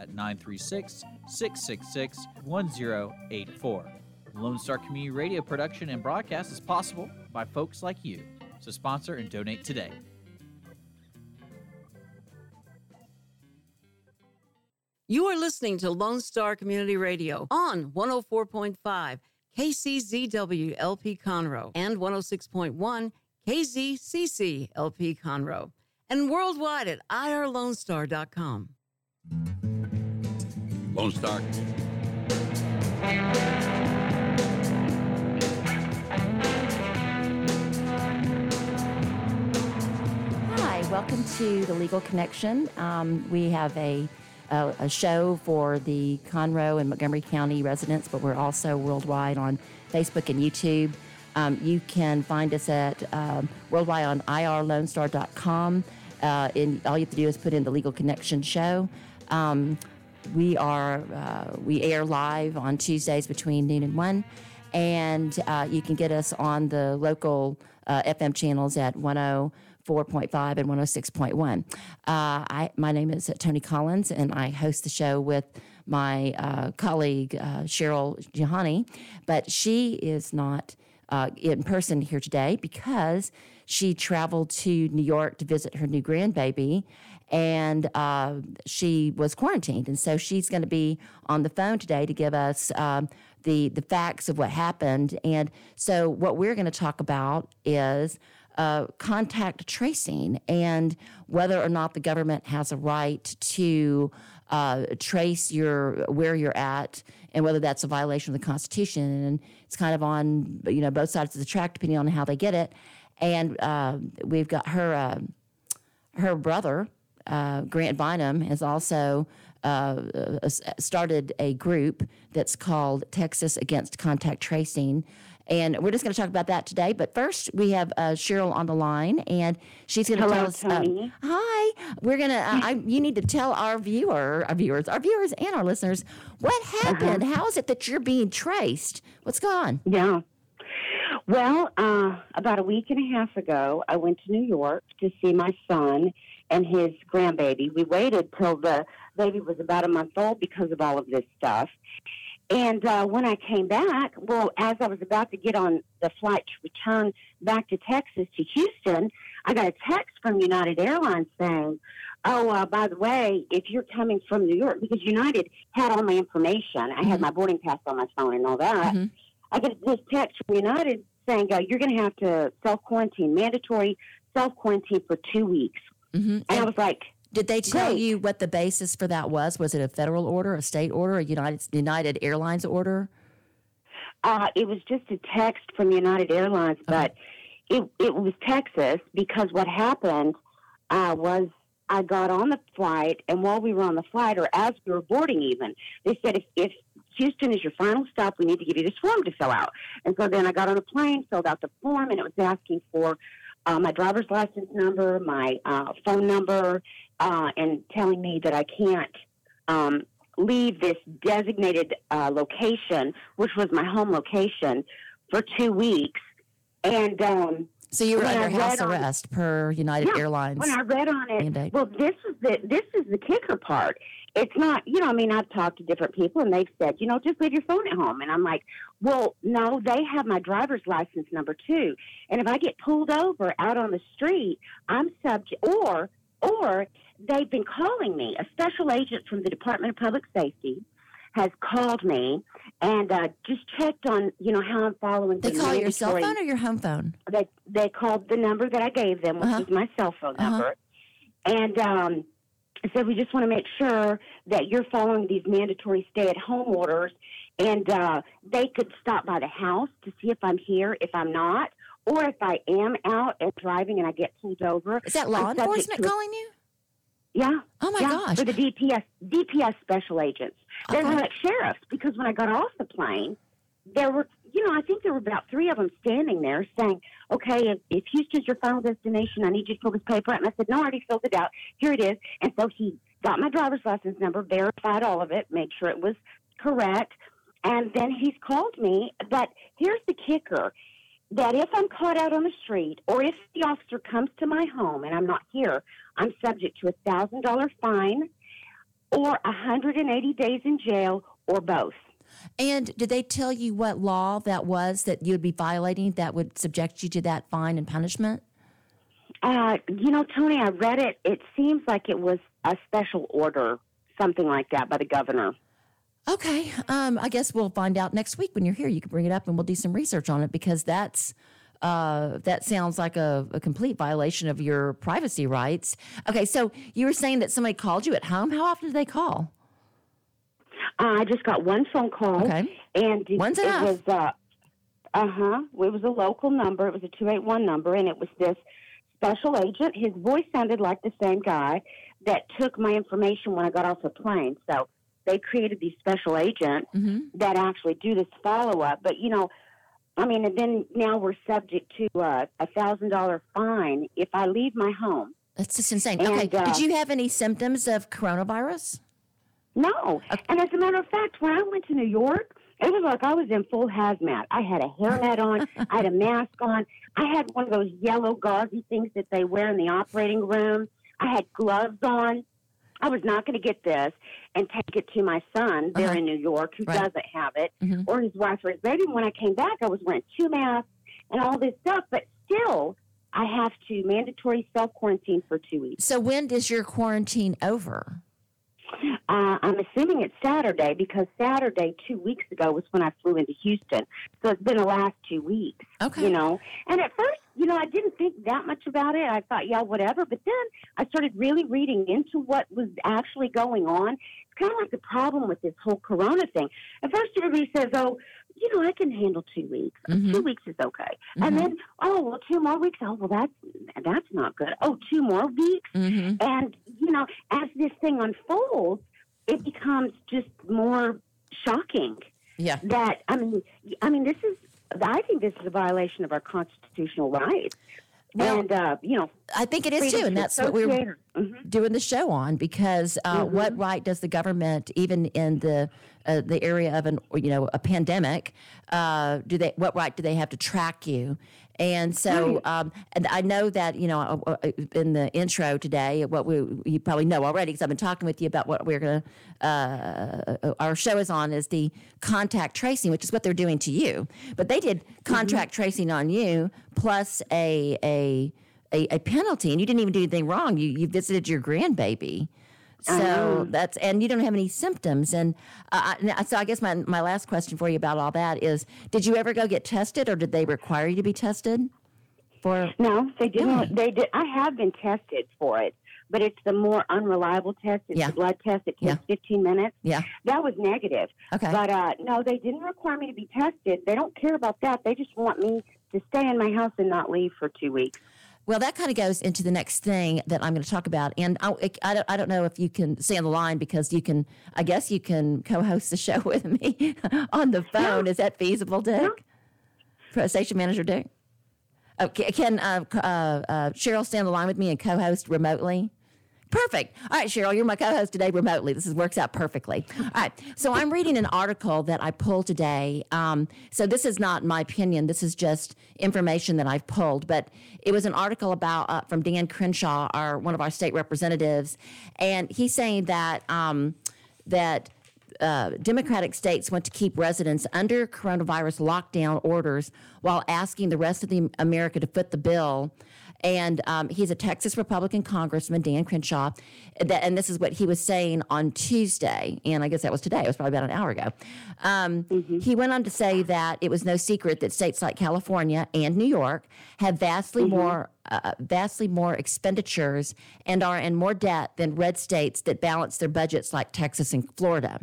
at 936 666 1084. Lone Star Community Radio production and broadcast is possible by folks like you. So sponsor and donate today. You are listening to Lone Star Community Radio on 104.5 KCZW LP Conroe and 106.1 KZCC LP Conroe and worldwide at irlonestar.com. Lone. Hi, welcome to the Legal Connection. Um, we have a, a a show for the Conroe and Montgomery County residents, but we're also worldwide on Facebook and YouTube. Um, you can find us at um, worldwide on irlonestar.com. Uh, and all you have to do is put in the Legal Connection show. Um, we are uh, we air live on Tuesdays between noon and one, and uh, you can get us on the local uh, FM channels at 104.5 and 106.1. Uh, I my name is Tony Collins, and I host the show with my uh, colleague uh, Cheryl Johanni, but she is not uh, in person here today because she traveled to New York to visit her new grandbaby, and uh, she was quarantined, and so she's going to be on the phone today to give us. Um, the, the facts of what happened. And so, what we're going to talk about is uh, contact tracing and whether or not the government has a right to uh, trace your where you're at and whether that's a violation of the Constitution. And it's kind of on you know both sides of the track depending on how they get it. And uh, we've got her uh, her brother uh, Grant Bynum has also uh, uh, started a group that's called Texas Against Contact Tracing. And we're just going to talk about that today. But first, we have uh, Cheryl on the line, and she's going to tell us. uh, hi, we're going to. Uh, you need to tell our viewer, our viewers, our viewers, and our listeners what happened. How is it that you're being traced? What's going on? Yeah. Well, uh, about a week and a half ago, I went to New York to see my son and his grandbaby. We waited till the baby was about a month old because of all of this stuff. And uh, when I came back, well, as I was about to get on the flight to return back to Texas to Houston, I got a text from United Airlines saying, "Oh, uh, by the way, if you're coming from New York, because United had all my information, I had my boarding pass on my phone and all that. Mhm. I get this text from United saying uh, you're going to have to self quarantine, mandatory self quarantine for two weeks." Hmm And I was like, Did they tell Great. you what the basis for that was? Was it a federal order, a state order, a United United Airlines order? Uh, it was just a text from United Airlines, but it it was Texas because what happened uh, was I got on the flight, and while we were on the flight, or as we were boarding, even they said if, if Houston is your final stop, we need to give you this form to fill out. And so then I got on a plane, filled out the form, and it was asking for uh, my driver's license number, my uh, phone number, uh, and telling me that I can't um, leave this designated uh, location, which was my home location, for two weeks. And um, So you were When under house arrest per United Yeah, Airlines. when I read on it, mandate. well, this is the this is the kicker part. It's not, you know, I mean, I've talked to different people and they've said, you know, just leave your phone at home. And I'm like, well, no, they have my driver's license number too. And if I get pulled over out on the street, I'm subject, or, or they've been calling me. A special agent from the Department of Public Safety has called me and uh, just checked on, you know, how I'm following they the call your cell phone or your home phone? they they called the number that I gave them, which Uh-huh. was my cell phone Uh-huh. number, and um, said we just want to make sure that you're following these mandatory stay-at-home orders, and uh, they could stop by the house to see if I'm here, if I'm not, or if I am out and driving and I get pulled over. Is that law enforcement calling you? Yeah. Oh my yeah, gosh. For the DPS DPS special agents. They're Okay. like sheriffs because when I got off the plane, there were you know I think there were about three of them standing there saying, "Okay, if, if Houston's your final destination, I need you to fill this paper." out." And I said, "No, I already filled it out. Here it is." And so he got my driver's license number, verified all of it, made sure it was correct, and then he's called me. But here's the kicker. That if I'm caught out on the street, or if the officer comes to my home and I'm not here, I'm subject to a thousand dollar fine, or 180 days in jail, or both. And did they tell you what law that was that you would be violating that would subject you to that fine and punishment? Uh, you know, Tony, I read it. It seems like it was a special order, something like that, by the governor. Okay. Um, I guess we'll find out next week when you're here. You can bring it up and we'll do some research on it because that's uh, that sounds like a, a complete violation of your privacy rights. Okay, so you were saying that somebody called you at home. How often do they call? Uh, I just got one phone call, Okay. and it, One's it enough. was uh, uh huh. It was a local number. It was a two eight one number, and it was this special agent. His voice sounded like the same guy that took my information when I got off the plane. So they created these special agents Mm-hmm. that actually do this follow up. But you know, I mean, and then now we're subject to uh, a thousand dollar fine if I leave my home. That's just insane. okay. Uh, Did you have any symptoms of coronavirus? No, and as a matter of fact, when I went to New York, it was like I was in full hazmat. I had a hairnet on, I had a mask on, I had one of those yellow gauzy things that they wear in the operating room. I had gloves on. I was not going to get this and take it to my son there Uh-huh. in New York who Right. doesn't have it, Mhm. or his wife or his baby. When I came back, I was wearing two masks and all this stuff, but still, I have to mandatory self quarantine for two weeks. So when is your quarantine over? Uh, I'm assuming it's Saturday because Saturday two weeks ago was when I flew into Houston. So it's been the last two weeks, Okay. you know. And at first, you know, I didn't think that much about it. I thought, yeah, whatever. But then I started really reading into what was actually going on. It's kind of like the problem with this whole Corona thing. At first, everybody says, oh, you know, I can handle two weeks. Mhm. Two weeks is okay. Mhm. And then, oh, well, two more weeks. Oh, well, that's that's not good. Oh, two more weeks. Mm-hmm. And, you know, as this thing unfolds, it becomes just more shocking Yeah. that, I mean, I mean, this is, I think this is a violation of our constitutional rights. Well, and, uh, you know, I think it is too, and that's what we're Mhm. doing the show on because uh, Mm-hmm. what right does the government, even in the uh, the area of an you know a pandemic, uh, do they what right do they have to track you? And so, um, and I know that you know uh, uh, in the intro today, what we you probably know already because I've been talking with you about what we're gonna uh, uh, our show is on is the contact tracing, which is what they're doing to you. But they did contact tracing on you plus a a a, a penalty, and you didn't even do anything wrong. You you visited your grandbaby, so that's and you don't have any symptoms. And uh, I- so I guess my my last question for you about all that is: Did you ever go get tested, or did they require you to be tested? For No, they didn't. Really? They did. I have been tested for it, but it's the more unreliable test. It's Yeah. the blood test. It Yeah. takes 15 minutes. yeah, That was negative. okay, But uh, no, they didn't require me to be tested. They don't care about that. They just want me to stay in my house and not leave for two weeks. Well, that kind of goes into the next thing that I'm going to talk about, and I, I, don't, I don't know if you can stay on the line because you can. I guess you can co-host the show with me on the phone. Is that feasible, Dick? Pro- Station manager Dick. Okay, can uh, uh, uh, Cheryl stay on the line with me and co-host remotely? Perfect. All right, Cheryl, you're my co-host today remotely. This is, works out perfectly. All right. So I'm reading an article that I pulled today. Um, so this is not my opinion. This is just information that I've pulled. But it was an article about uh, from Dan Crenshaw, our one of our state representatives, and he's saying that um, that uh, Democratic states want to keep residents under coronavirus lockdown orders while asking the rest of the America to foot the bill. And um, he's a Texas Republican Congressman, Dan Crenshaw. That, and this is what he was saying on Tuesday. And I guess that was today. It was probably about an hour ago. Um, He went on to say that it was no secret that states like California and New York have vastly more uh, vastly more expenditures and are in more debt than red states that balance their budgets like Texas and Florida.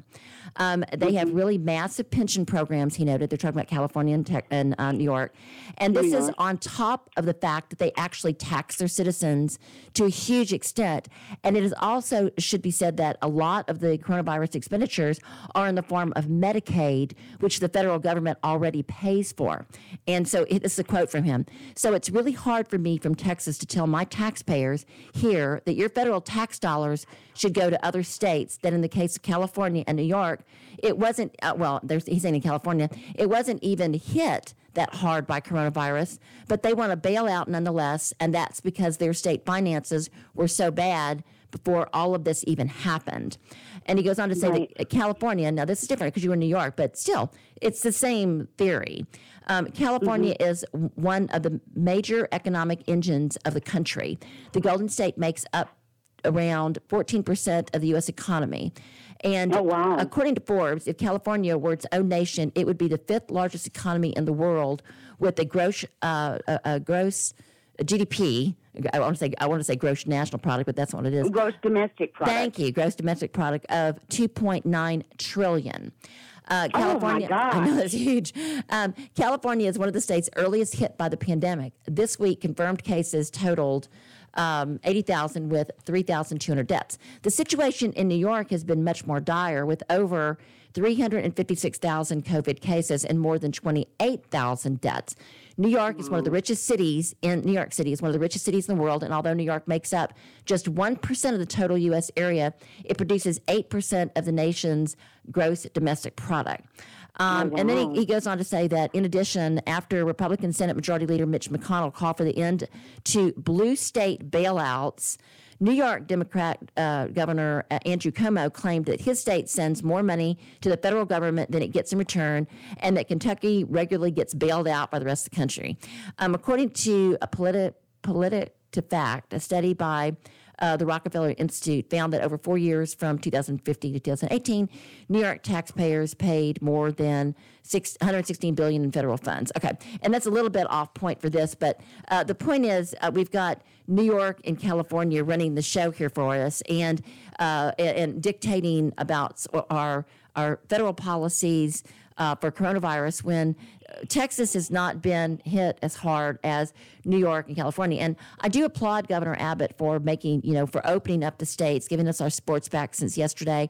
Um, they have Mm-hmm. really massive pension programs, he noted. They're talking about California and, and uh, New York. And this is on top of the fact that they actually tax their citizens to a huge extent. And it is also, should be said, that a lot of the coronavirus expenditures are in the form of Medicaid, which the federal government already pays for. And so it, this is a quote from him. So it's really hard for me from Texas to tell my taxpayers here that your federal tax dollars should go to other states, that in the case of California and New York, it wasn't, uh, well, he's saying in California, it wasn't even hit that hard by coronavirus, but they want to bail out nonetheless, and that's because their state finances were so bad before all of this even happened. And he goes on to say Right. that California, now this is different because you were in New York, but still, it's the same theory. Um, California is one of the major economic engines of the country. The Golden State makes up around 14% of the U.S. economy. And Oh, wow. according to Forbes, if California were its own nation, it would be the fifth largest economy in the world with a gross, uh, a, a gross GDP. I want to say I want to say gross national product, but that's not what it is. Gross domestic product. Thank you. Gross domestic product of 2.9 trillion. Uh, Oh, my California, I know that's huge. Um, California is one of the states earliest hit by the pandemic. This week, confirmed cases totaled um, 80,000 with 3,200 deaths. The situation in New York has been much more dire with over 356,000 COVID cases and more than 28,000 deaths. New York is one of the richest cities in New York City is one of the richest cities in the world. And although New York makes up just 1% of the total U.S. area, it produces 8% of the nation's gross domestic product. Um, And then he, he goes on to say that, in addition, after Republican Senate Majority Leader Mitch McConnell called for the end to blue state bailouts, New York Democrat uh, Governor uh, Andrew Cuomo claimed that his state sends more money to the federal government than it gets in return, and that Kentucky regularly gets bailed out by the rest of the country. Um, according to a politi- politic to fact, a study by uh, the Rockefeller Institute found that over four years from 2015 to 2018, New York taxpayers paid more than six, 116 billion in federal funds. Okay, and that's a little bit off point for this, but uh, the point is uh, we've got New York and California running the show here for us and uh, and, and dictating about our our federal policies uh, for coronavirus when Texas has not been hit as hard as New York and California. And I do applaud Governor Abbott for making, you know, for opening up the states, giving us our sports back since yesterday.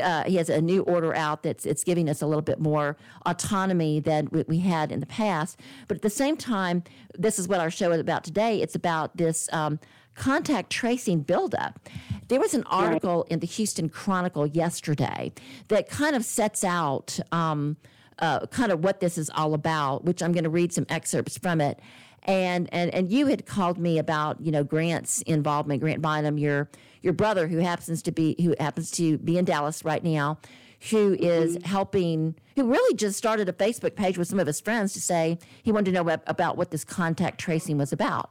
Uh, he has a new order out that's it's giving us a little bit more autonomy than we, we had in the past. But at the same time, this is what our show is about today. It's about this. Um, contact tracing buildup. There was an article in the Houston Chronicle yesterday that kind of sets out um, uh, kind of what this is all about, which I'm going to read some excerpts from it. And, and and you had called me about you know Grant's involvement, Grant Bynum, your your brother who happens to be who happens to be in Dallas right now, who is helping, who really just started a Facebook page with some of his friends to say he wanted to know about what this contact tracing was about.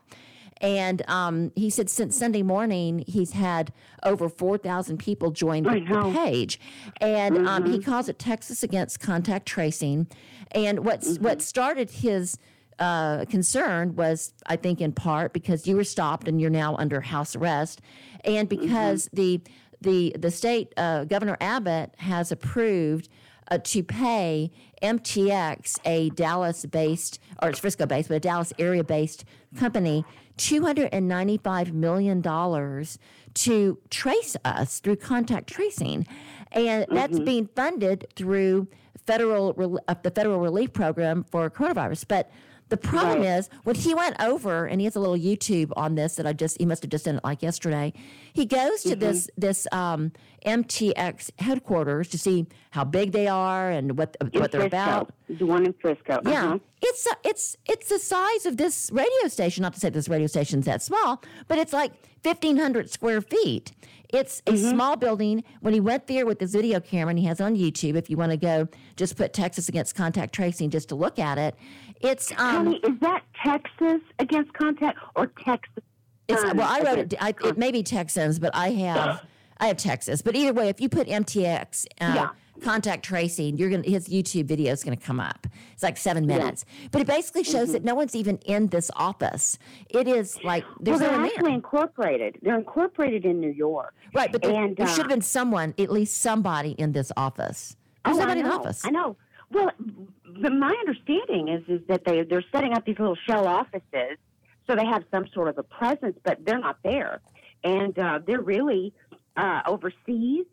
And um, he said since Sunday morning, he's had over 4,000 people join the, the page. And um, he calls it Texas Against Contact Tracing. And what's, what started his uh, concern was, I think, in part because you were stopped and you're now under house arrest, and because the the the state uh, Governor Abbott has approved uh, to pay MTX, a Dallas-based or it's Frisco-based, but a Dallas area-based company, two hundred and ninety-five million dollars to trace us through contact tracing, and that's being funded through federal uh, the federal relief program for coronavirus, but. The problem Right. is when he went over, and he has a little YouTube on this that I just he must have just done it like yesterday. He goes to this this um, MTX headquarters to see how big they are and what In what they're Frisco. about. The one in Frisco. Yeah, Uh-huh. it's a, it's it's the size of this radio station. Not to say this radio station's that small, but it's like fifteen hundred square feet. It's a Mm-hmm. small building. When he went there with his video camera, and he has it on YouTube. If you want to go, just put Texas against contact tracing just to look at it. It's um, Honey, is that Texas against contact or Texas? It's um, well, I wrote it. I, it may be Texans, but I have I have Texas. But either way, if you put MTX uh, Yeah. contact tracing, you're gonna his YouTube video is gonna come up. It's like seven minutes, but it basically shows mm-hmm. that no one's even in this office. It is like there's well, they're no actually there. incorporated. They're incorporated in New York, right? But there, and, there uh, should have been someone, at least somebody in this office. There's oh, nobody in office. I know. Well, the, my understanding is is that they they're setting up these little shell offices, so they have some sort of a presence, but they're not there, and uh, they're really uh, overseas.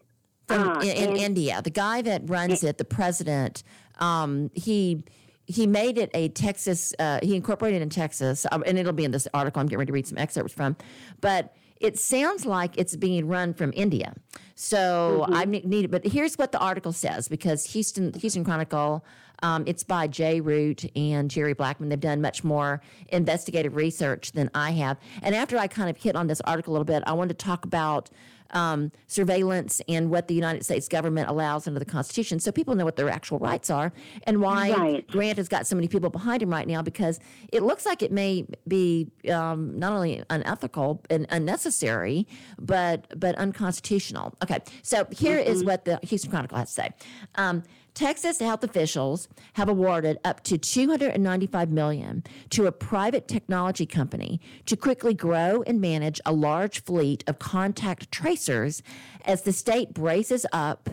From, uh, in, in India, the guy that runs it, the president, um, he he made it a Texas. Uh, he incorporated it in Texas, um, and it'll be in this article. I'm getting ready to read some excerpts from, but it sounds like it's being run from India. So mm-hmm. I need, but here's what the article says because Houston Houston Chronicle um, it's by Jay Root and Jerry Blackman. They've done much more investigative research than I have. And after I kind of hit on this article a little bit, I wanted to talk about um, surveillance and what the United States government allows under the Constitution, so people know what their actual rights are and why right. Grant has got so many people behind him right now because it looks like it may be um, not only unethical and unnecessary, but but unconstitutional. Okay, so here mm-hmm. is what the Houston Chronicle has to say. Um, Texas health officials have awarded up to 295 million to a private technology company to quickly grow and manage a large fleet of contact tracers as the state braces up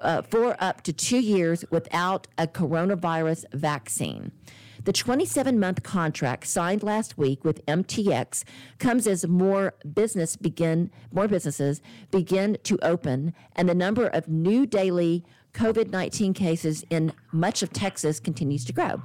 uh, for up to 2 years without a coronavirus vaccine. The 27 month contract signed last week with MTX comes as more business begin more businesses begin to open and the number of new daily COVID 19 cases in much of Texas continues to grow.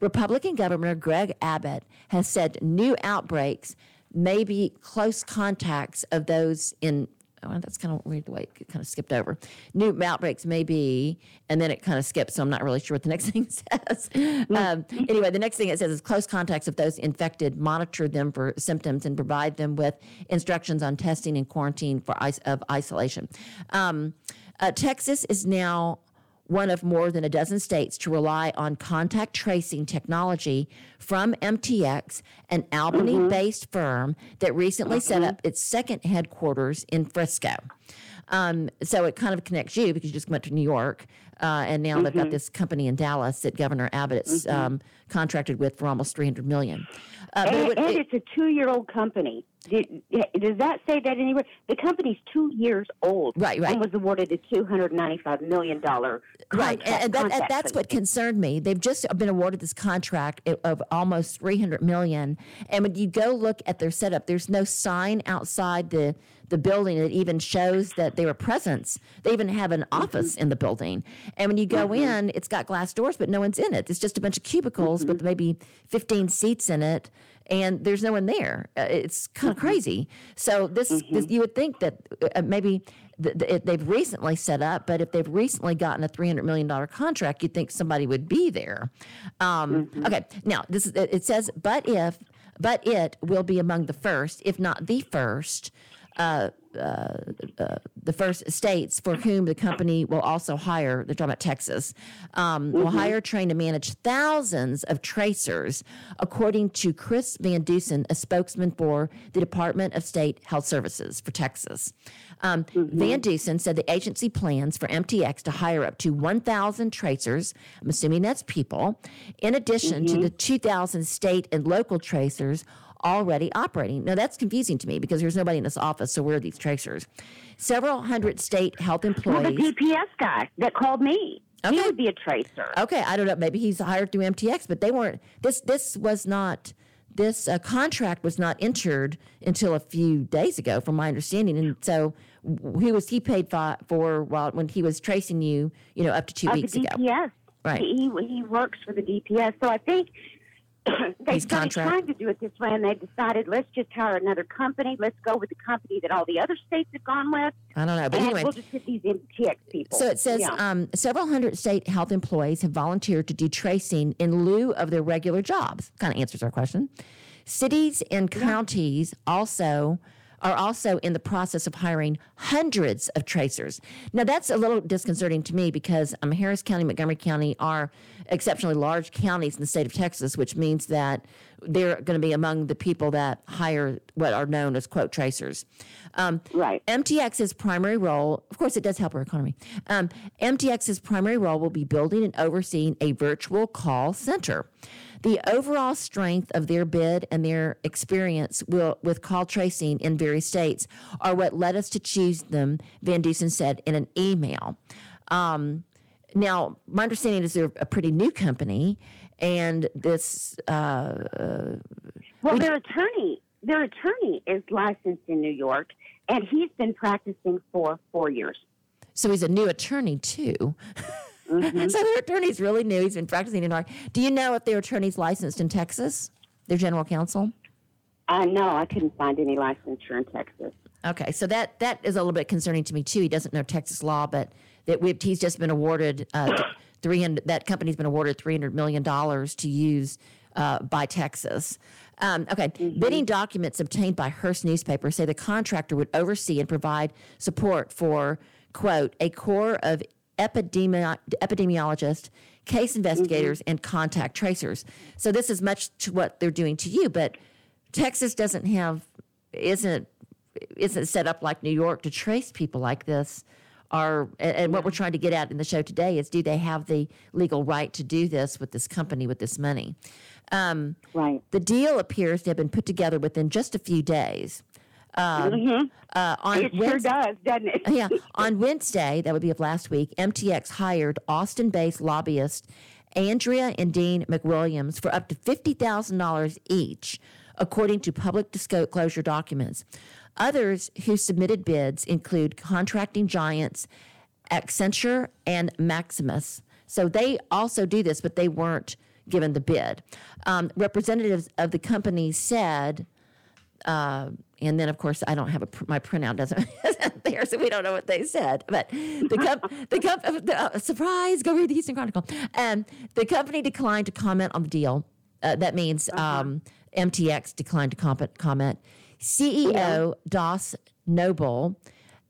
Republican Governor Greg Abbott has said new outbreaks may be close contacts of those in. Oh, that's kind of weird the way it kind of skipped over. New outbreaks may be, and then it kind of skips, so I'm not really sure what the next thing says. um, anyway, the next thing it says is close contacts of those infected, monitor them for symptoms, and provide them with instructions on testing and quarantine for of isolation. Um, uh, Texas is now one of more than a dozen states to rely on contact tracing technology from MTX, an Albany based mm-hmm. firm that recently mm-hmm. set up its second headquarters in Frisco. Um, so it kind of connects you because you just went to New York, uh, and now mm-hmm. they've got mm-hmm. this company in Dallas that Governor Abbott's mm-hmm. um, contracted with for almost 300 million. Uh, and, it would, and it, it's a two-year-old company. Did, does that say that anywhere? The company's two years old, right? Right. And was awarded a two hundred ninety-five million dollar contract. right. And, that, that's what concerned me. They've just been awarded this contract of almost three hundred million, and when you go look at their setup, there's no sign outside the the building that even shows that they were presence. They even have an office mm-hmm. in the building, and when you go mm-hmm. in, it's got glass doors, but no one's in it. It's just a bunch of cubicles mm-hmm. with maybe fifteen seats in it and there's no one there. Uh, it's kind of mm-hmm. crazy. So this, mm-hmm. this, you would think that uh, maybe they've recently set up, but if they've recently gotten a three hundred million dollar contract, you'd think somebody would be there. Um, mm-hmm. Okay, now this is, it says, but if, but it will be among the first, if not the first. Uh, uh, uh, the first states for whom the company will also hire, they're talking about Texas, um, mm-hmm. will hire, train, and manage thousands of tracers, according to Chris Van Deusen, a spokesman for the Department of State Health Services for Texas. Um, mm-hmm. Van Deusen said the agency plans for MTX to hire up to 1,000 tracers. I'm assuming that's people, in addition mm-hmm. to the 2,000 state and local tracers already operating. Now, that's confusing to me because there's nobody in this office, so where are these tracers? Several hundred state health employees. Well, the DPS guy that called me. Okay. He would be a tracer. Okay, I don't know. Maybe he's hired through MTX, but they weren't. This this was not. This uh, contract was not entered until a few days ago, from my understanding, and so who was he paid for, for while when he was tracing you? You know, up to two uh, weeks the DPS. ago. Right. He he works for the DPS, so I think they started trying to do it this way, and they decided let's just hire another company. Let's go with the company that all the other states have gone with. I don't know, but anyway, we'll just get these MTX people. So it says yeah. um, several hundred state health employees have volunteered to do tracing in lieu of their regular jobs. Kind of answers our question. Cities and counties yeah. also are also in the process of hiring hundreds of tracers. Now, that's a little disconcerting to me because um, Harris County, Montgomery County are exceptionally large counties in the state of Texas, which means that they're going to be among the people that hire what are known as quote tracers. Um, Right. MTX's primary role, of course, it does help our economy. Um, MTX's primary role will be building and overseeing a virtual call center. The overall strength of their bid and their experience will, with call tracing in various states are what led us to choose them, Van Deusen said in an email. Um, now, my understanding is they're a pretty new company, and this uh, Well, their attorney, their attorney is licensed in New York, and he's been practicing for four years. So he's a new attorney too. so their attorney's really new. He's been practicing in York. Do you know if their attorney's licensed in Texas? Their general counsel. Uh, no, I couldn't find any licensure in Texas. Okay, so that that is a little bit concerning to me too. He doesn't know Texas law, but that we've, he's just been awarded uh, three hundred. That company's been awarded three hundred million dollars to use uh, by Texas. Um, okay, bidding documents obtained by Hearst newspaper say the contractor would oversee and provide support for quote a core of epidemi- epidemiologists, case investigators, and contact tracers. So this is much to what they're doing to you, but Texas doesn't have isn't isn't set up like New York to trace people like this. Are and, and what we're trying to get at in the show today is do they have the legal right to do this with this company with this money? Um, Right. the deal appears to have been put together within just a few days. Um, uh, on It sure Wednesday- does, doesn't it? yeah. On Wednesday, that would be of last week, MTX hired Austin based lobbyist Andrea and Dean McWilliams for up to $50,000 each, according to public disclosure documents. Others who submitted bids include contracting giants Accenture and Maximus. So they also do this, but they weren't given the bid. Um, representatives of the company said, uh, and then of course I don't have a pr- my printout doesn't isn't there, so we don't know what they said. But the comp- the, comp- the uh, surprise, go read the Houston Chronicle. Um, the company declined to comment on the deal. Uh, that means um, MTX declined to comp- comment. CEO Das Nobel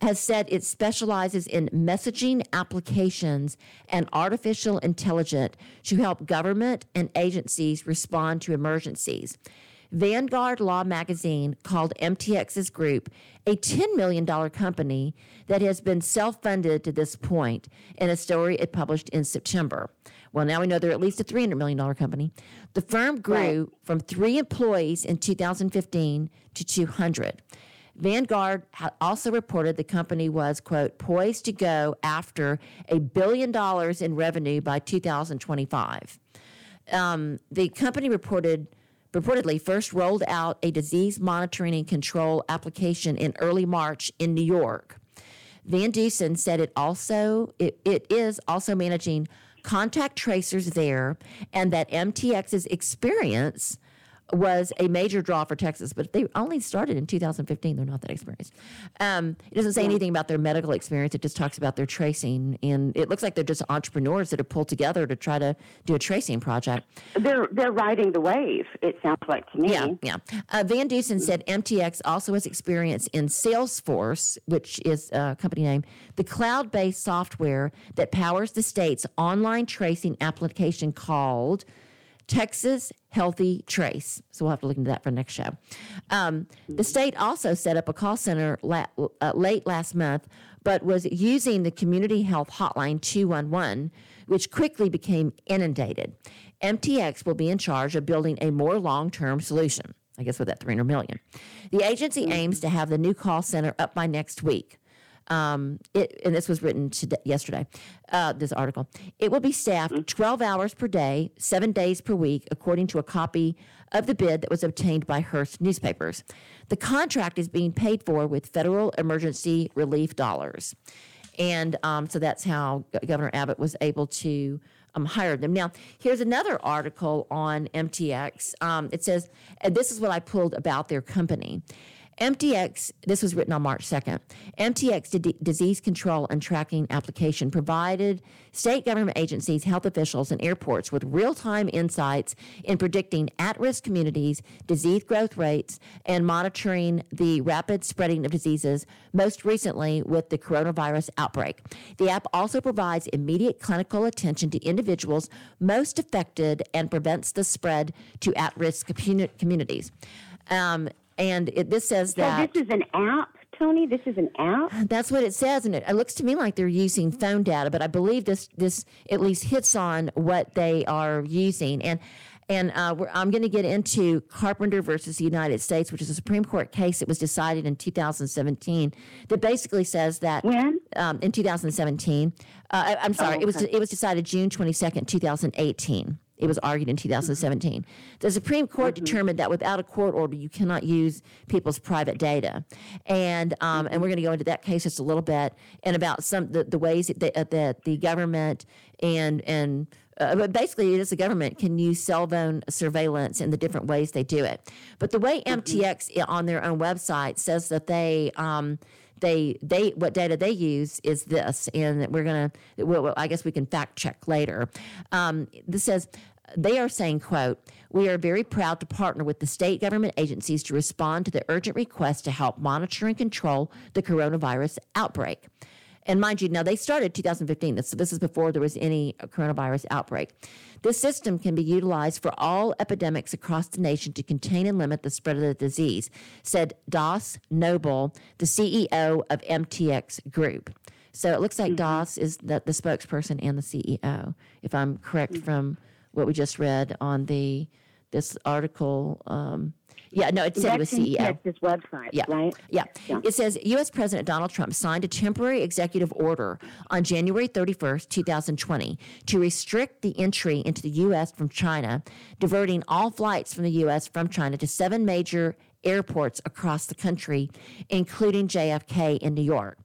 has said it specializes in messaging applications and artificial intelligence to help government and agencies respond to emergencies. Vanguard Law magazine called MTX's group a $10 million company that has been self funded to this point in a story it published in September. Well, now we know they're at least a $300 million company. The firm grew from three employees in 2015 to 200. Vanguard also reported the company was, quote, poised to go after a billion dollars in revenue by 2025 um, the company reported reportedly first rolled out a disease monitoring and control application in early March in New York. Van Deusen said it also it, it is also managing contact tracers there and that MTX's experience was a major draw for Texas, but they only started in 2015. They're not that experienced. Um, it doesn't say anything about their medical experience. It just talks about their tracing, and it looks like they're just entrepreneurs that have pulled together to try to do a tracing project. They're they're riding the wave. It sounds like to me. Yeah, yeah. Uh, Van Deusen said MTX also has experience in Salesforce, which is a company name, the cloud based software that powers the state's online tracing application called Texas Healthy Trace. So we'll have to look into that for next show. Um, the state also set up a call center la- uh, late last month, but was using the community health hotline 211, which quickly became inundated. MTX will be in charge of building a more long term solution. I guess with that 300 million. The agency aims to have the new call center up by next week. Um, it, and this was written today, yesterday, uh, this article. It will be staffed 12 hours per day, seven days per week, according to a copy of the bid that was obtained by Hearst newspapers. The contract is being paid for with federal emergency relief dollars. And um, so that's how Governor Abbott was able to um, hire them. Now, here's another article on MTX. Um, it says, and this is what I pulled about their company. MTX, this was written on March 2nd. MTX D- disease control and tracking application provided state government agencies, health officials, and airports with real time insights in predicting at risk communities, disease growth rates, and monitoring the rapid spreading of diseases, most recently with the coronavirus outbreak. The app also provides immediate clinical attention to individuals most affected and prevents the spread to at risk communities. Um, and it, this says so that. this is an app, Tony. This is an app. That's what it says, and it, it looks to me like they're using phone data. But I believe this this at least hits on what they are using. And and uh, I'm going to get into Carpenter versus the United States, which is a Supreme Court case that was decided in 2017 that basically says that when um, in 2017, uh, I, am sorry, Oh, okay. it was it was decided June 22nd, 2018. It was argued in 2017. The Supreme Court Mm-hmm. determined that without a court order, you cannot use people's private data, and um, and we're going to go into that case just a little bit and about some the, the ways that, the, that the government and and uh, but basically it is the government can use cell phone surveillance in the different ways they do it. But the way MTX on their own website says that they um, they they what data they use is this, and we're gonna well, I guess we can fact check later. Um, this says they are saying quote we are very proud to partner with the state government agencies to respond to the urgent request to help monitor and control the coronavirus outbreak and mind you, now they started 2015. This, this is before there was any coronavirus outbreak. This system can be utilized for all epidemics across the nation to contain and limit the spread of the disease, said Das Nobel, the CEO of MTX Group. So it looks like Das is the, the spokesperson and the CEO, if I'm correct from what we just read on the this article. Um, yeah, no, it said it was CEO. Texas website, Yeah. right? Yeah. Yeah. It says U.S. President Donald Trump signed a temporary executive order on January 31st, 2020, to restrict the entry into the U.S. from China, diverting all flights from the U.S. from China to seven major airports across the country, including JFK in New York.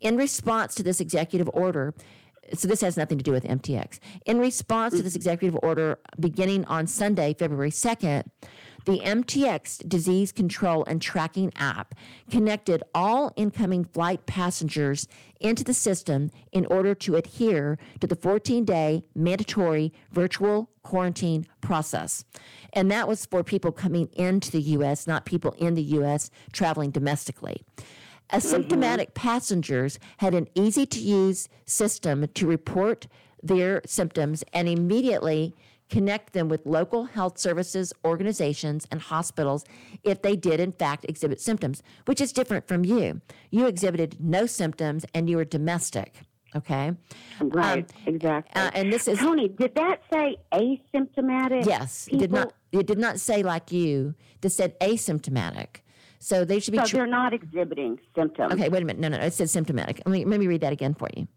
In response to this executive order, so this has nothing to do with MTX. In response to this executive order, beginning on Sunday, February 2nd, the MTX disease control and tracking app connected all incoming flight passengers into the system in order to adhere to the 14 day mandatory virtual quarantine process. And that was for people coming into the U.S., not people in the U.S. traveling domestically. Asymptomatic mm-hmm. passengers had an easy to use system to report their symptoms and immediately connect them with local health services, organizations, and hospitals if they did, in fact, exhibit symptoms, which is different from you. You exhibited no symptoms and you were domestic. Okay. Right, exactly. uh, and this is Tony, did that say asymptomatic? yes. It did not. It did not say like you. This said asymptomatic. So they should be. So they're not exhibiting symptoms. Okay, wait a minute. No, no, it says symptomatic. Let me, let me read that again for you.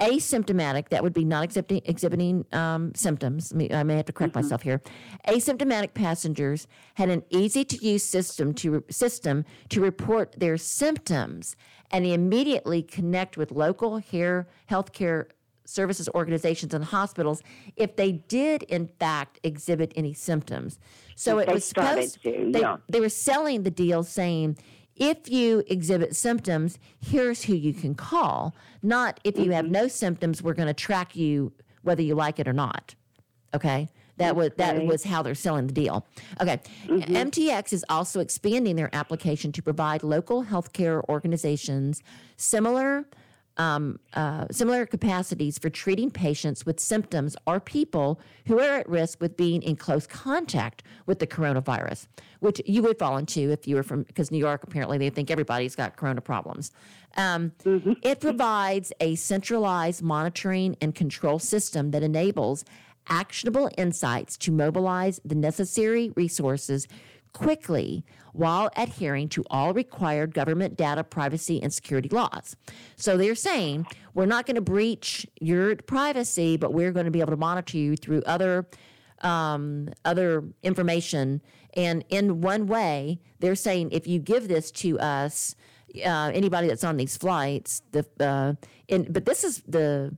Asymptomatic, that would be not exhibiting, exhibiting um, symptoms. I may have to correct myself here. Asymptomatic passengers had an easy to use system to system to report their symptoms and immediately connect with local hair, healthcare services organizations and hospitals if they did in fact exhibit any symptoms. So If it was supposed to, they, yeah. they were selling the deal saying if you exhibit symptoms, here's who you can call. Not if you Mm-hmm. have no symptoms, we're going to track you whether you like it or not. Okay? That was that was how they're selling the deal. Okay. MTX is also expanding their application to provide local healthcare organizations similar um, uh, similar capacities for treating patients with symptoms or people who are at risk with being in close contact with the coronavirus, which you would fall into if you were from, because New York apparently they think everybody's got corona problems. Um, It provides a centralized monitoring and control system that enables actionable insights to mobilize the necessary resources quickly while adhering to all required government data privacy and security laws. So they're saying we're not going to breach your privacy, but we're going to be able to monitor you through other um, other information. And in one way, they're saying if you give this to us, uh, anybody that's on these flights, the uh, but this is the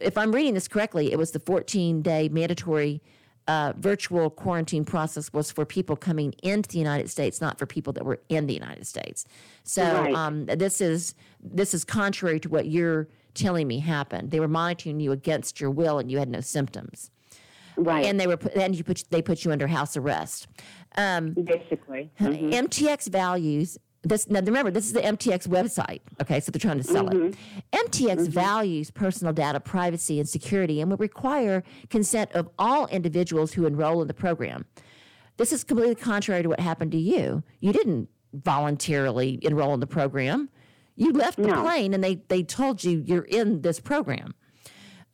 if I'm reading this correctly, it was the 14 day mandatory uh, virtual quarantine process was for people coming into the United States, not for people that were in the United States. So Right. um, this is this is contrary to what you're telling me happened. They were monitoring you against your will, and you had no symptoms, Right. and they were put, and you put they put you under house arrest. Um, basically. MTX values this now remember this is the MTX website okay so they're trying to sell it. MTX values personal data privacy and security and would require consent of all individuals who enroll in the program. This is completely contrary to what happened to you. You didn't voluntarily enroll in the program. You left the No. plane and they they told you you're in this program.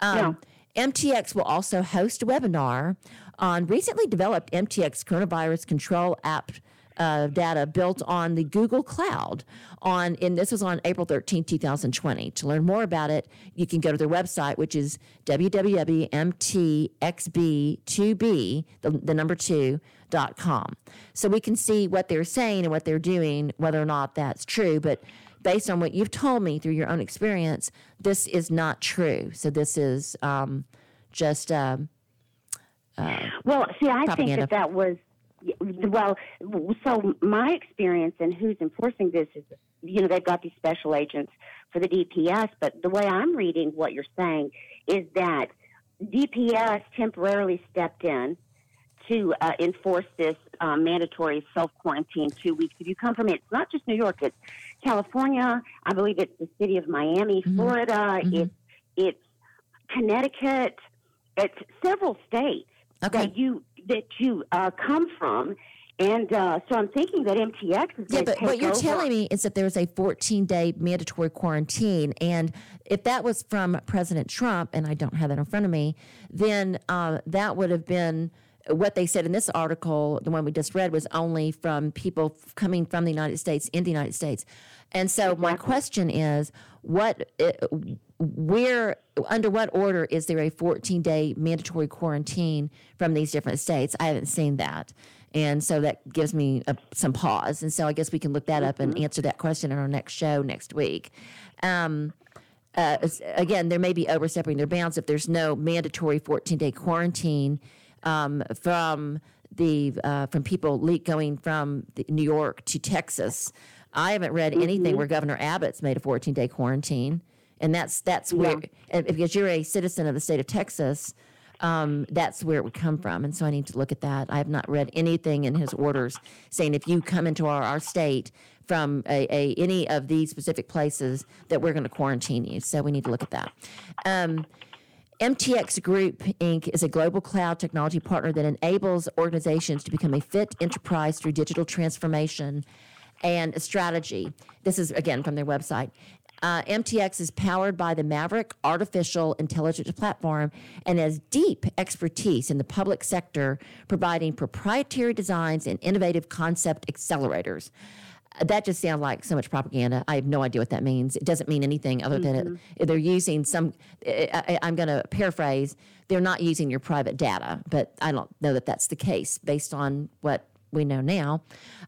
Um, MTX will also host a webinar on recently developed MTX coronavirus control app uh, data built on the Google Cloud. On and this was on April 13, 2020. To learn more about it, you can go to their website, which is www.mtxb2b, the, the number two, dot com. So we can see what they're saying and what they're doing, whether or not that's true. But based on what you've told me through your own experience, this is not true. So this is um, just um, Well, see, I Propaganda. think that that was well. So my experience and who's enforcing this is, you know, they've got these special agents for the DPS. But the way I'm reading what you're saying is that DPS temporarily stepped in to uh, enforce this uh, mandatory self quarantine two weeks. If you come from it, it's not just New York; it's California. I believe it's the city of Miami, Florida. It's it's Connecticut. It's several states Okay. that you that you uh, come from, and uh, so I'm thinking that MTX is Yeah, going to but what you're over. telling me is that there was a 14 day mandatory quarantine. And if that was from President Trump, and I don't have that in front of me, then uh, that would have been what they said in this article, the one we just read, was only from people f- coming from the United States in the United States. And so my question is, what, uh, where, under what order is there a 14 day mandatory quarantine from these different states? I haven't seen that. And so that gives me a, some pause. And so I guess we can look that up and answer that question in our next show next week. Um, uh, again, there may be overstepping their bounds if there's no mandatory 14 day quarantine um, from the uh, from people le- going from the New York to Texas. I haven't read anything where Governor Abbott's made a 14 day quarantine, and that's that's where because you're a citizen of the state of Texas. Um, that's where it would come from, and so I need to look at that. I have not read anything in his orders saying if you come into our, our state from a, a any of these specific places that we're going to quarantine you. So we need to look at that. Um, MTX Group Inc. is a global cloud technology partner that enables organizations to become a fit enterprise through digital transformation and strategy. This is again from their website. Uh, MTX is powered by the Maverick Artificial Intelligence Platform and has deep expertise in the public sector, providing proprietary designs and innovative concept accelerators. That just sounds like so much propaganda. I have no idea what that means. It doesn't mean anything other than it, mm-hmm. they're using some. I, I, I'm going to paraphrase. They're not using your private data, but I don't know that that's the case based on what we know now.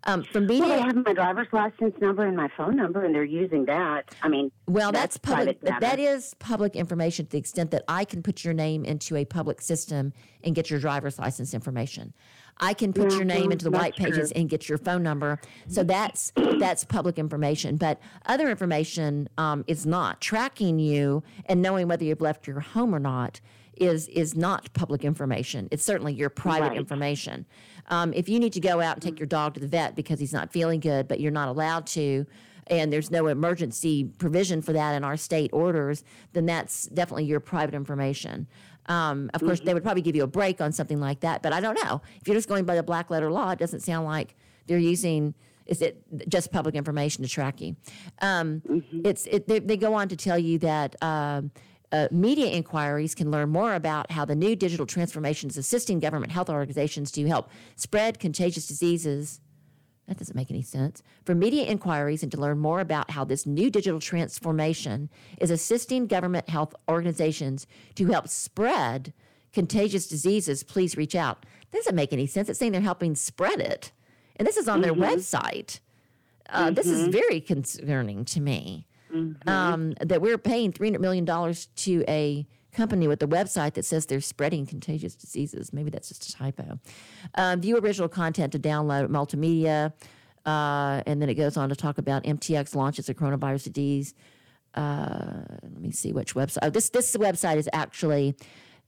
Um, from media, Well, they have my driver's license number and my phone number, and they're using that. I mean, Well, that's, public. data. That is public information to the extent that I can put your name into a public system and get your driver's license information. I can put your name into the white pages true. and get your phone number. So that's that's public information. But other information um, is not tracking you and knowing whether you've left your home or not is is not public information. It's certainly your private Right. information. Um, if you need to go out and take your dog to the vet because he's not feeling good, but you're not allowed to, and there's no emergency provision for that in our state orders, then that's definitely your private information. Um, of course, they would probably give you a break on something like that, but I don't know. If you're just going by the black letter law, it doesn't sound like they're using. Is it just public information to track you? Um, It's it, they, they go on to tell you that um, uh, media inquiries can learn more about how the new digital transformation is assisting government health organizations to help spread contagious diseases. That doesn't make any sense. For media inquiries and to learn more about how this new digital transformation is assisting government health organizations to help spread contagious diseases, please reach out. That doesn't make any sense. It's saying they're helping spread it. And this is on their website. Uh, This is very concerning to me um, that we're paying $300 million to a company with a website that says they're spreading contagious diseases. Maybe that's just a typo. Um, view original content to download multimedia. Uh, and then it goes on to talk about MTX launches a coronavirus disease. Uh, let me see which website. Oh, this this website is actually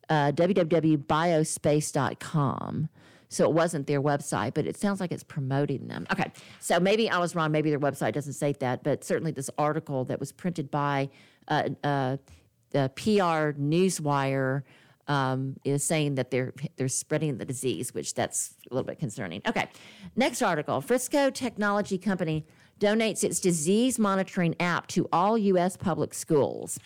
uh, www.biospace.com. So it wasn't their website, but it sounds like it's promoting them. Okay, so maybe I was wrong. Maybe their website doesn't say that, but certainly this article that was printed by uh, uh, the PR Newswire um, is saying that they're they're spreading the disease, which that's a little bit concerning. Okay, next article: Frisco Technology Company donates its disease monitoring app to all U.S. public schools.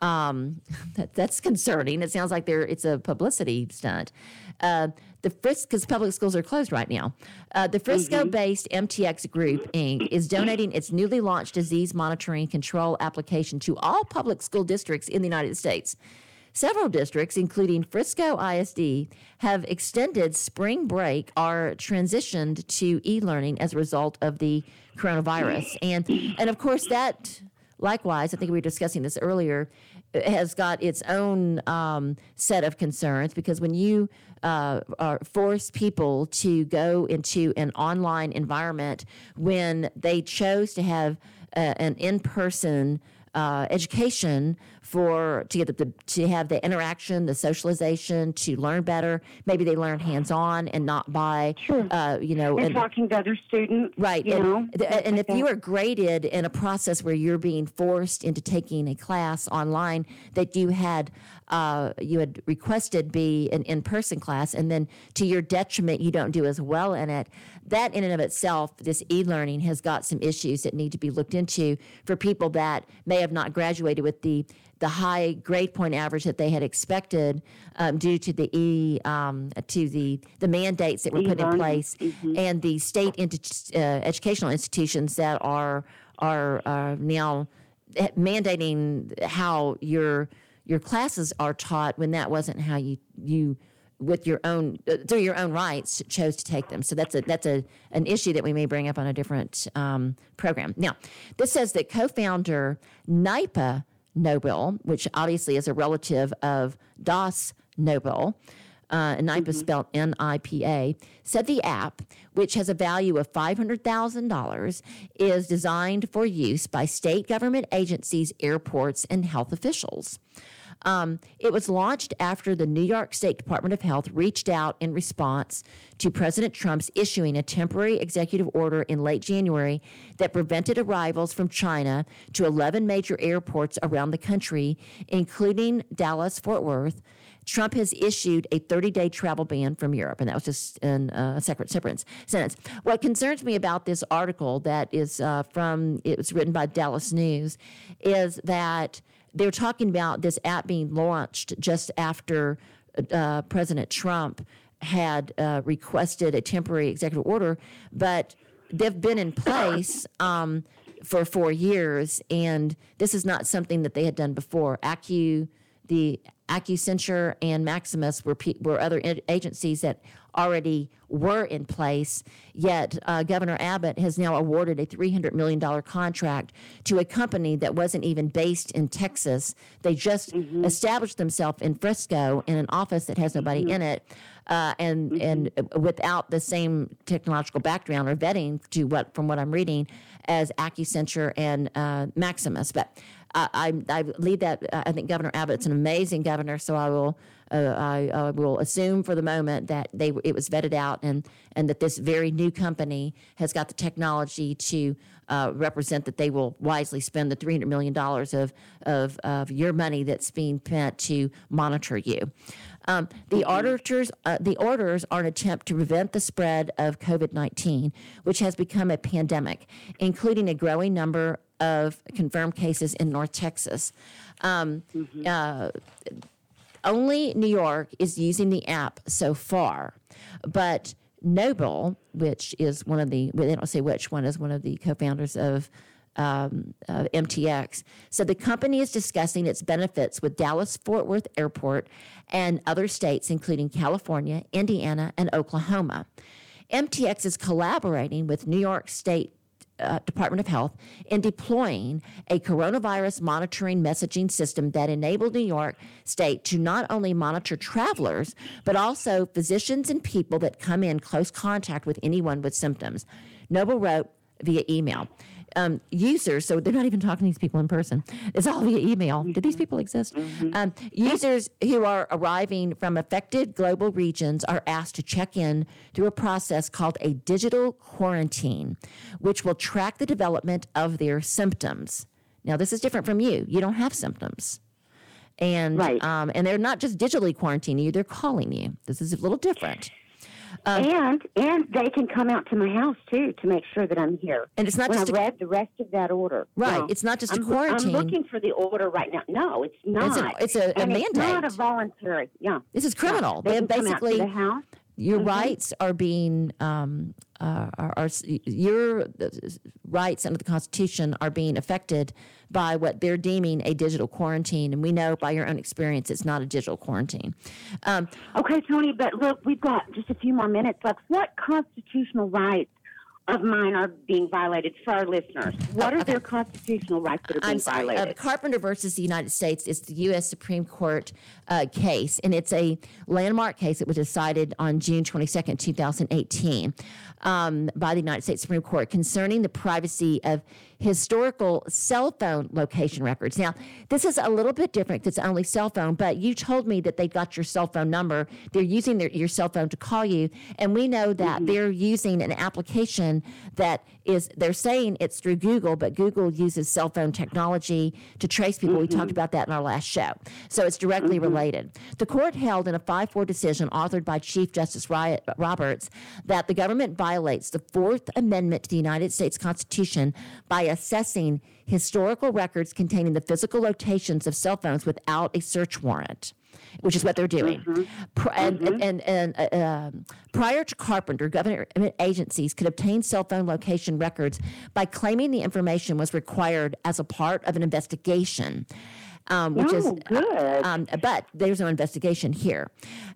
Um, that, that's concerning. It sounds like there it's a publicity stunt. Uh, the Frisco, because public schools are closed right now. Uh, the Frisco-based MTX Group Inc. is donating its newly launched disease monitoring control application to all public school districts in the United States. Several districts, including Frisco ISD, have extended spring break or transitioned to e-learning as a result of the coronavirus, and and of course that likewise, I think we were discussing this earlier, has got its own um, set of concerns because when you uh, force people to go into an online environment when they chose to have uh, an in-person uh, education for to get the, to, to have the interaction, the socialization, to learn better. Maybe they learn hands on and not by, Sure. uh, you know, and, and- talking to other students. Right. You and, know. th- and if you are graded in a process where you're being forced into taking a class online that you had uh, you had requested be an in-person class, and then to your detriment you don't do as well in it, that in and of itself, this e-learning has got some issues that need to be looked into for people that may have not graduated with the the high grade point average that they had expected um, due to the e um, to the the mandates that were put in E-learning. place and the state uh, educational institutions that are are are now mandating how your your classes are taught when that wasn't how you you with your own uh, through your own rights chose to take them. So that's a that's a an issue that we may bring up on a different um, program. Now, this says that co-founder Nipa Nobel, which obviously is a relative of Das Nobel, uh, and NIPA spelled N I P A, said the app, which has a value of $500,000, is designed for use by state government agencies, airports, and health officials. Um, it was launched after the New York State Department of Health reached out in response to President Trump's issuing a temporary executive order in late January that prevented arrivals from China to 11 major airports around the country, including Dallas Fort Worth. Trump has issued a 30 day travel ban from Europe. And that was just in uh, a separate, separate sentence. What concerns me about this article that is uh, from, it was written by Dallas News, is that they're talking about this app being launched just after uh, President Trump had uh, requested a temporary executive order, but they've been in place um, for four years, and this is not something that they had done before. Acu, the Accenture and Maximus were pe- were other agencies that already were in place. Yet uh, Governor Abbott has now awarded a three hundred million dollar contract to a company that wasn't even based in Texas. They just established themselves in Frisco in an office that has nobody in it. Uh, and and without the same technological background or vetting to what from what I'm reading as Accenture and uh, Maximus, but uh, I, I leave that. Uh, I think Governor Abbott's an amazing governor, so I will uh, I uh, will assume for the moment that they it was vetted out and and that this very new company has got the technology to uh, represent that they will wisely spend the three hundred million dollars of, of of your money that's being spent to monitor you. Um, the auditors, uh, the orders are an attempt to prevent the spread of COVID nineteen, which has become a pandemic, including a growing number of confirmed cases in North Texas. Um, uh, only New York is using the app so far, but Nobel, which is one of the, they don't say which one, is one of the co founders of um, MTX, said the company is discussing its benefits with Dallas Fort Worth Airport and other states, including California, Indiana, and Oklahoma. MTX is collaborating with New York State uh, Department of Health in deploying a coronavirus monitoring messaging system that enabled New York State to not only monitor travelers, but also physicians and people that come in close contact with anyone with symptoms. Nobel wrote via email um, users, so they're not even talking to these people in person. It's all via email. Do these people exist? Mm-hmm. Um, users who are arriving from affected global regions are asked to check in through a process called a digital quarantine, which will track the development of their symptoms. Now, this is different from you. You don't have symptoms. And right. um, and they're not just digitally quarantining you; they're calling you. This is a little different. Um, and and they can come out to my house too to make sure that I'm here. And it's not when just I a, read the rest of that order. Right. No, it's not just I'm, a quarantine. I'm looking for the order right now. No, it's not. It's a, it's a, a mandate. It's not a voluntary. Yeah. This is criminal. Yeah. They, they basically the house. Your mm-hmm. rights are being um, uh, are, are, your rights under the Constitution are being affected by what they're deeming a digital quarantine, and we know by your own experience it's not a digital quarantine. Um, okay, Tony, but look, we've got just a few more minutes left. What constitutional rights of mine are being violated for our listeners. What are their constitutional rights that are being sorry, violated? Uh, Carpenter versus the United States is the U.S. Supreme Court uh, case, and it's a landmark case. It was decided on June 22nd, 2018, um, by the United States Supreme Court concerning the privacy of historical cell phone location records. Now, this is a little bit different because it's only cell phone, but you told me that they got your cell phone number. They're using their, your cell phone to call you. And we know that mm-hmm. they're using an application that is, they're saying it's through Google, but Google uses cell phone technology to trace people. Mm-hmm. We talked mm-hmm. about that in our last show. So it's directly mm-hmm. related. The court held in a 5 4 decision authored by Chief Justice Roberts that the government violates the Fourth Amendment to the United States Constitution by assessing historical records containing the physical locations of cell phones without a search warrant which is what they're doing. Mm-hmm. And, mm-hmm. and, and, uh, uh, prior to Carpenter, government agencies could obtain cell phone location records by claiming the information was required as a part of an investigation. Um, which oh, is good. Um, but there's no investigation here.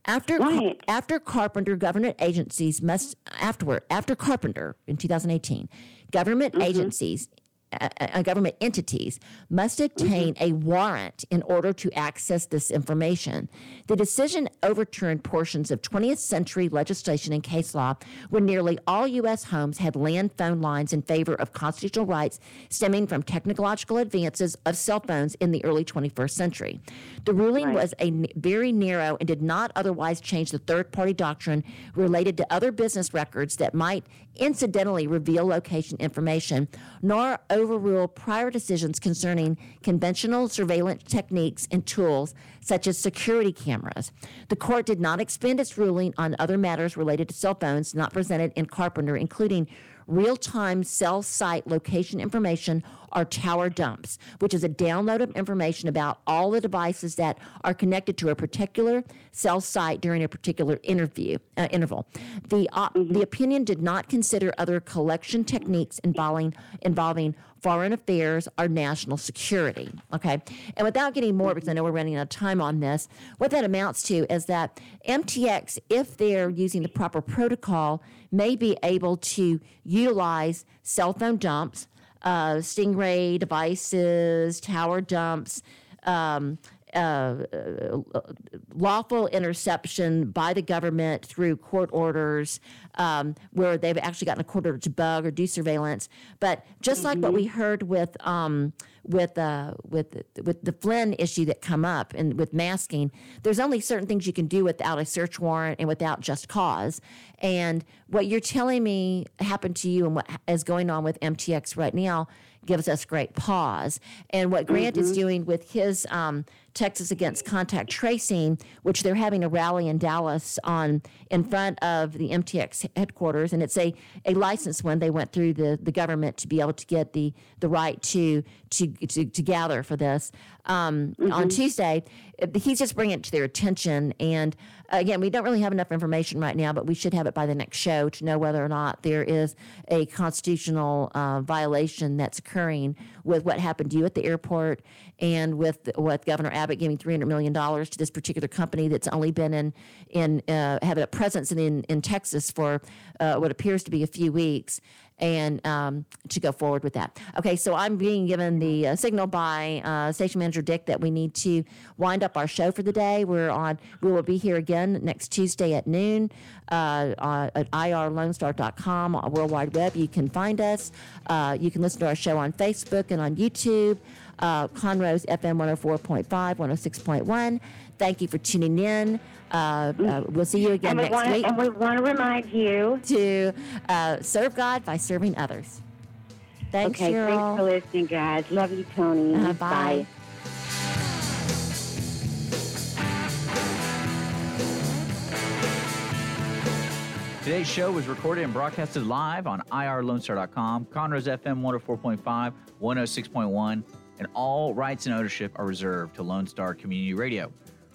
After right. after Carpenter, government agencies must afterward after Carpenter in 2018, government mm-hmm. agencies uh, government entities must obtain mm-hmm. a warrant in order to access this information. The decision overturned portions of 20th century legislation and case law where nearly all U.S. homes had land phone lines in favor of constitutional rights stemming from technological advances of cell phones in the early 21st century. The ruling right. was a n- very narrow and did not otherwise change the third party doctrine related to other business records that might incidentally reveal location information, nor overrule prior decisions concerning conventional surveillance techniques and tools such as security cameras. The court did not expend its ruling on other matters related to cell phones not presented in Carpenter, including real time cell site location information or tower dumps, which is a download of information about all the devices that are connected to a particular cell site during a particular interview uh, interval. The uh, mm-hmm. the opinion did not consider other collection techniques involving involving foreign affairs or national security. Okay. And without getting more, because I know we're running out of time on this, what that amounts to is that MTX, if they're using the proper protocol, may be able to utilize cell phone dumps, uh, Stingray devices, tower dumps, um, uh, lawful interception by the government through court orders um, where they've actually gotten a court order to bug or do surveillance. But just mm-hmm. like what we heard with um, with uh, with with the Flynn issue that come up and with masking, there's only certain things you can do without a search warrant and without just cause. And what you're telling me happened to you and what is going on with MTX right now gives us great pause. And what Grant mm-hmm. is doing with his um, Texas Against Contact Tracing, which they're having a rally in Dallas on in front of the MTX headquarters, and it's a, a license one they went through the, the government to be able to get the, the right to to to, to gather for this um, mm-hmm. on Tuesday. He's just bringing it to their attention, and again, we don't really have enough information right now, but we should have it by the next show to know whether or not there is a constitutional uh, violation that's occurring with what happened to you at the airport and with what Governor Abbott giving $300 million to this particular company that's only been in, in uh, having a presence in, in, Texas for uh, what appears to be a few weeks. And um, to go forward with that. Okay, so I'm being given the uh, signal by uh, station manager Dick that we need to wind up our show for the day. We're on. We will be here again next Tuesday at noon uh, at irlonestar.com, World Wide Web. You can find us. Uh, you can listen to our show on Facebook and on YouTube. Uh, Conroe's FM 104.5, 106.1. Thank you for tuning in. Uh, uh, we'll see you again next want week and we want to remind you. to uh, serve God by serving others. Thanks, okay, Cheryl. thanks for listening, guys. Love you, Tony. Uh, bye. Today's show was recorded and broadcasted live on irlonestar.com, Conroe's FM 104.5, 106.1, and all rights and ownership are reserved to Lone Star Community Radio.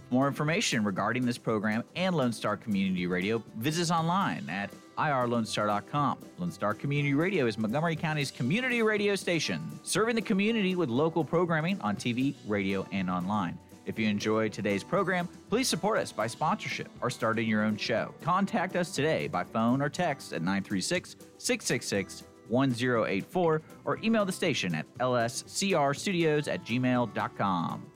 For more information regarding this program and Lone Star Community Radio, visit us online at irlonestar.com. Lone Star Community Radio is Montgomery County's community radio station, serving the community with local programming on TV, radio, and online. If you enjoyed today's program, please support us by sponsorship or starting your own show. Contact us today by phone or text at 936 666 1084 or email the station at lscrstudios at gmail.com.